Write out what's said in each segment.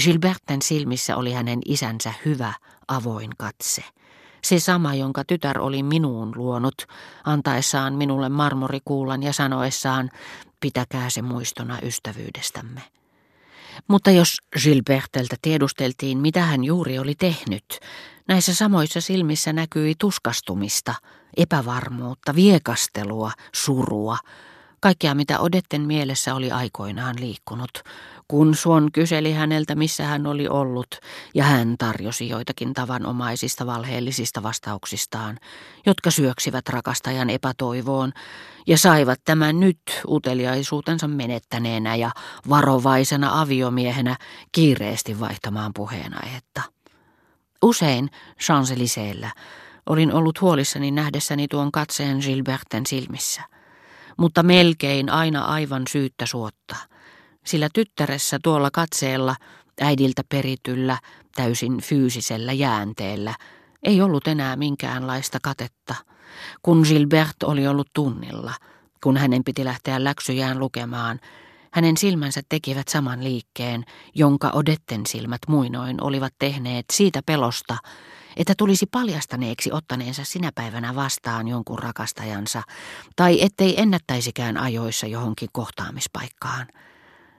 Gilberten silmissä oli hänen isänsä hyvä, avoin katse. Se sama, jonka tytär oli minuun luonut, antaessaan minulle marmorikuulan ja sanoessaan, pitäkää se muistona ystävyydestämme. Mutta jos Gilberteltä tiedusteltiin, mitä hän juuri oli tehnyt, näissä samoissa silmissä näkyi tuskastumista, epävarmuutta, viekastelua, surua, kaikkea mitä Odetten mielessä oli aikoinaan liikkunut, kun Suon kyseli häneltä, missä hän oli ollut, ja hän tarjosi joitakin tavanomaisista valheellisista vastauksistaan, jotka syöksivät rakastajan epätoivoon, ja saivat tämän nyt uteliaisuutensa menettäneenä ja varovaisena aviomiehenä kiireesti vaihtamaan puheenaihetta. Usein champs olin ollut huolissani nähdessäni tuon katseen Gilberten silmissä, mutta melkein aina aivan syyttä suotta – sillä tyttäressä tuolla katseella, äidiltä perityllä, täysin fyysisellä jäänteellä, ei ollut enää minkäänlaista katetta, kun Gilbert oli ollut tunnilla, kun hänen piti lähteä läksyjään lukemaan, hänen silmänsä tekivät saman liikkeen, jonka Odetten silmät muinoin olivat tehneet siitä pelosta, että tulisi paljastaneeksi ottaneensa sinä päivänä vastaan jonkun rakastajansa, tai ettei ennättäisikään ajoissa johonkin kohtaamispaikkaan.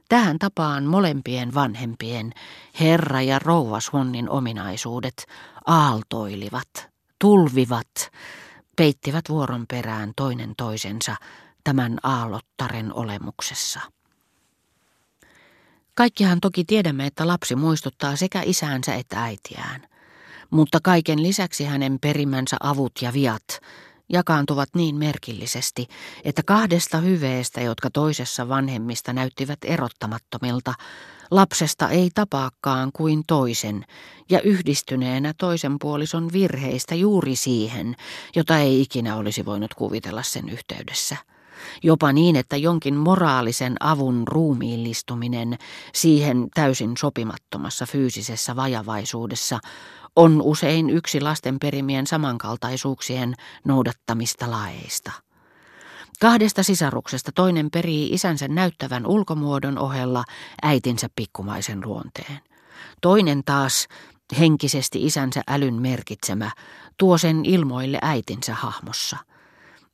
Tähän tapaan molempien vanhempien, herra ja rouva Swannin ominaisuudet, aaltoilivat, tulvivat, peittivät vuoron perään toinen toisensa tämän aallottaren olemuksessa. Kaikkihan toki tiedämme, että lapsi muistuttaa sekä isäänsä että äitiään, mutta kaiken lisäksi hänen perimänsä avut ja viat jakaantuvat niin merkillisesti, että kahdesta hyveestä, jotka toisessa vanhemmista näyttivät erottamattomilta, lapsesta ei tapaakaan kuin toisen ja yhdistyneenä toisen puolison virheistä juuri siihen, jota ei ikinä olisi voinut kuvitella sen yhteydessä. Jopa niin, että jonkin moraalisen avun ruumiillistuminen siihen täysin sopimattomassa fyysisessä vajavaisuudessa on usein yksi lasten perimien samankaltaisuuksien noudattamista laeista. Kahdesta sisaruksesta toinen perii isänsä näyttävän ulkomuodon ohella äitinsä pikkumaisen luonteen. Toinen taas, henkisesti isänsä älyn merkitsemä, tuo sen ilmoille äitinsä hahmossa.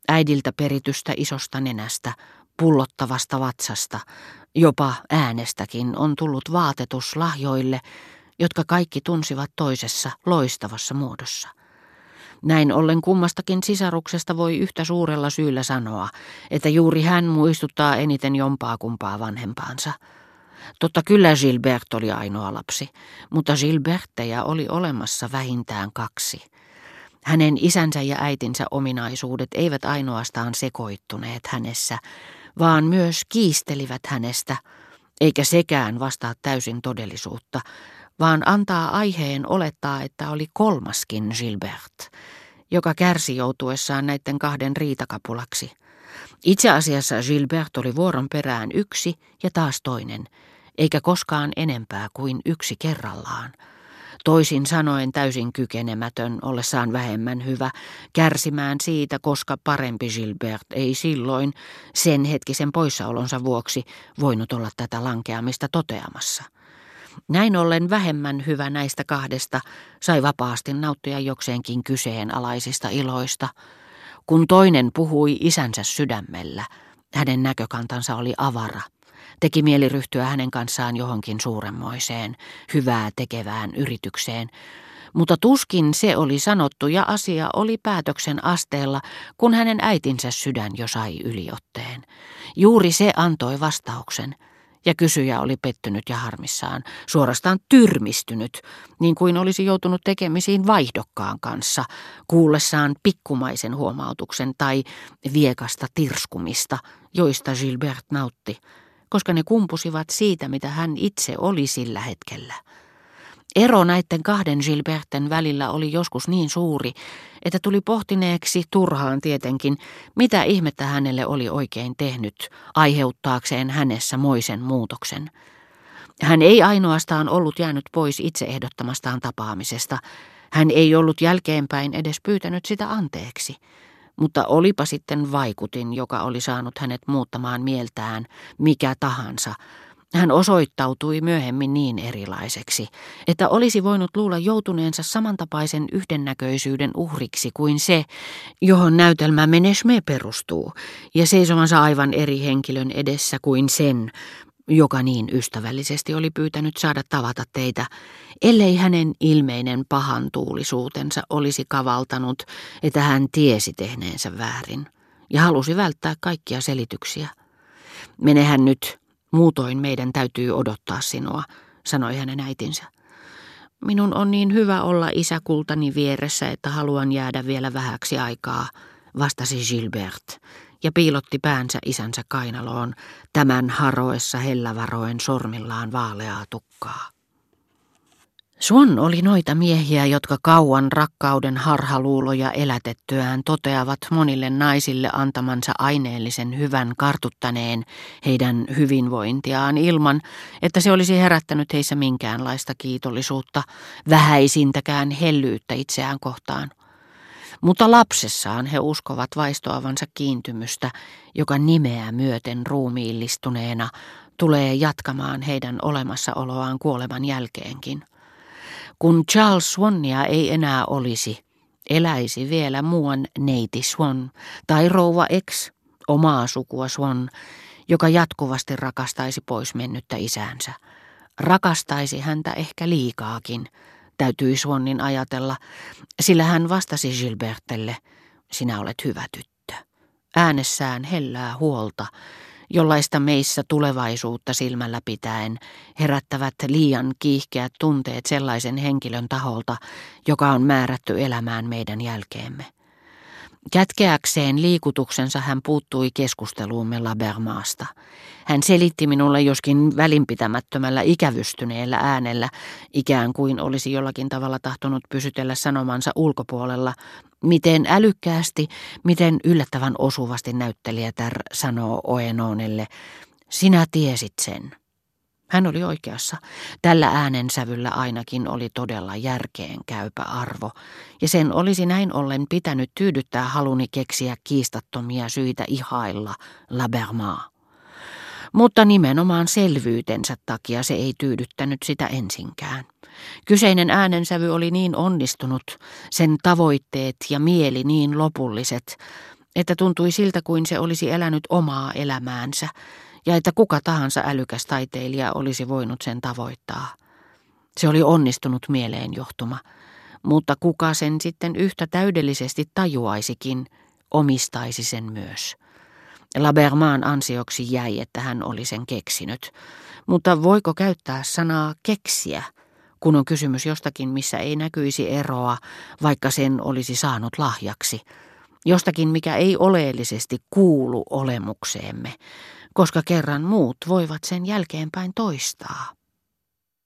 Äidiltä peritystä isosta nenästä, pullottavasta vatsasta, jopa äänestäkin on tullut vaatetus lahjoille, jotka kaikki tunsivat toisessa loistavassa muodossa. Näin ollen kummastakin sisaruksesta voi yhtä suurella syyllä sanoa, että juuri hän muistuttaa eniten jompaa kumpaa vanhempaansa. Totta kyllä Gilbert oli ainoa lapsi, mutta Gilbertteja oli olemassa vähintään kaksi. Hänen isänsä ja äitinsä ominaisuudet eivät ainoastaan sekoittuneet hänessä, vaan myös kiistelivät hänestä, eikä sekään vastaa täysin todellisuutta, vaan antaa aiheen olettaa, että oli kolmaskin Gilbert, joka kärsi joutuessaan näiden kahden riitakapulaksi. Itse asiassa Gilbert oli vuoron perään yksi ja taas toinen, eikä koskaan enempää kuin yksi kerrallaan. Toisin sanoen täysin kykenemätön, ollessaan vähemmän hyvä, kärsimään siitä, koska parempi Gilbert ei silloin, sen hetkisen poissaolonsa vuoksi, voinut olla tätä lankeamista toteamassa. Näin ollen vähemmän hyvä näistä kahdesta sai vapaasti nauttia jokseenkin kyseenalaisista iloista. Kun toinen puhui isänsä sydämellä, hänen näkökantansa oli avara. Teki mieli ryhtyä hänen kanssaan johonkin suuremmoiseen, hyvää tekevään yritykseen, mutta tuskin se oli sanottu ja asia oli päätöksen asteella, kun hänen äitinsä sydän jo sai yliotteen. Juuri se antoi vastauksen – ja kysyjä oli pettynyt ja harmissaan, suorastaan tyrmistynyt, niin kuin olisi joutunut tekemisiin vaihdokkaan kanssa, kuullessaan pikkumaisen huomautuksen tai viekasta tirskumista, joista Gilbert nautti, koska ne kumpusivat siitä, mitä hän itse oli sillä hetkellä. Ero näiden kahden Gilberten välillä oli joskus niin suuri, että tuli pohtineeksi turhaan tietenkin, mitä ihmettä hänelle oli oikein tehnyt, aiheuttaakseen hänessä moisen muutoksen. Hän ei ainoastaan ollut jäänyt pois itse ehdottamastaan tapaamisesta, hän ei ollut jälkeenpäin edes pyytänyt sitä anteeksi, mutta olipa sitten vaikutin, joka oli saanut hänet muuttamaan mieltään, mikä tahansa, Hän osoittautui myöhemmin niin erilaiseksi, että olisi voinut luulla joutuneensa samantapaisen yhdennäköisyyden uhriksi kuin se, johon näytelmä Menesme perustuu, ja seisomansa aivan eri henkilön edessä kuin sen, joka niin ystävällisesti oli pyytänyt saada tavata teitä, ellei hänen ilmeinen pahantuulisuutensa olisi kavaltanut, että hän tiesi tehneensä väärin, ja halusi välttää kaikkia selityksiä. Menehän nyt, muutoin meidän täytyy odottaa sinua, sanoi hänen äitinsä. Minun on niin hyvä olla isäkultani vieressä, että haluan jäädä vielä vähäksi aikaa, vastasi Gilbert ja piilotti päänsä isänsä kainaloon, tämän haroessa hellävaroen sormillaan vaaleaa tukkaa. Swan oli noita miehiä, jotka kauan rakkauden harhaluuloja elätettyään toteavat monille naisille antamansa aineellisen hyvän kartuttaneen heidän hyvinvointiaan ilman, että se olisi herättänyt heissä minkäänlaista kiitollisuutta, vähäisintäkään hellyyttä itseään kohtaan. Mutta lapsessaan he uskovat vaistoavansa kiintymystä, joka nimeä myöten ruumiillistuneena tulee jatkamaan heidän olemassaoloaan kuoleman jälkeenkin. Kun Charles Swannia ei enää olisi, eläisi vielä muuan neiti Swan tai rouva X, omaa sukua Swan, joka jatkuvasti rakastaisi pois mennyttä isäänsä. Rakastaisi häntä ehkä liikaakin, täytyi Swannin ajatella, sillä hän vastasi Gilbertelle, sinä olet hyvä tyttö. Äänessään hellää huolta, jollaista meissä tulevaisuutta silmällä pitäen herättävät liian kiihkeät tunteet sellaisen henkilön taholta, joka on määrätty elämään meidän jälkeemme. Kätkeäkseen liikutuksensa hän puuttui keskusteluumme Labermaasta. Hän selitti minulle joskin välinpitämättömällä ikävystyneellä äänellä, ikään kuin olisi jollakin tavalla tahtonut pysytellä sanomansa ulkopuolella, miten älykkäästi, miten yllättävän osuvasti näyttelijätär sanoo Oenonelle, sinä tiesit sen. Hän oli oikeassa. Tällä äänensävyllä ainakin oli todella järkeen käypä arvo, ja sen olisi näin ollen pitänyt tyydyttää haluni keksiä kiistattomia syitä ihailla Labermaa. Mutta nimenomaan selvyytensä takia se ei tyydyttänyt sitä ensinkään. Kyseinen äänensävy oli niin onnistunut, sen tavoitteet ja mieli niin lopulliset, että tuntui siltä kuin se olisi elänyt omaa elämäänsä, ja että kuka tahansa älykäs taiteilija olisi voinut sen tavoittaa. Se oli onnistunut mieleenjohtuma, mutta kuka sen sitten yhtä täydellisesti tajuaisikin, omistaisi sen myös. Labermaan ansioksi jäi, että hän oli sen keksinyt, mutta voiko käyttää sanaa keksiä, kun on kysymys jostakin, missä ei näkyisi eroa, vaikka sen olisi saanut lahjaksi, jostakin, mikä ei oleellisesti kuulu olemukseemme, koska kerran muut voivat sen jälkeenpäin toistaa.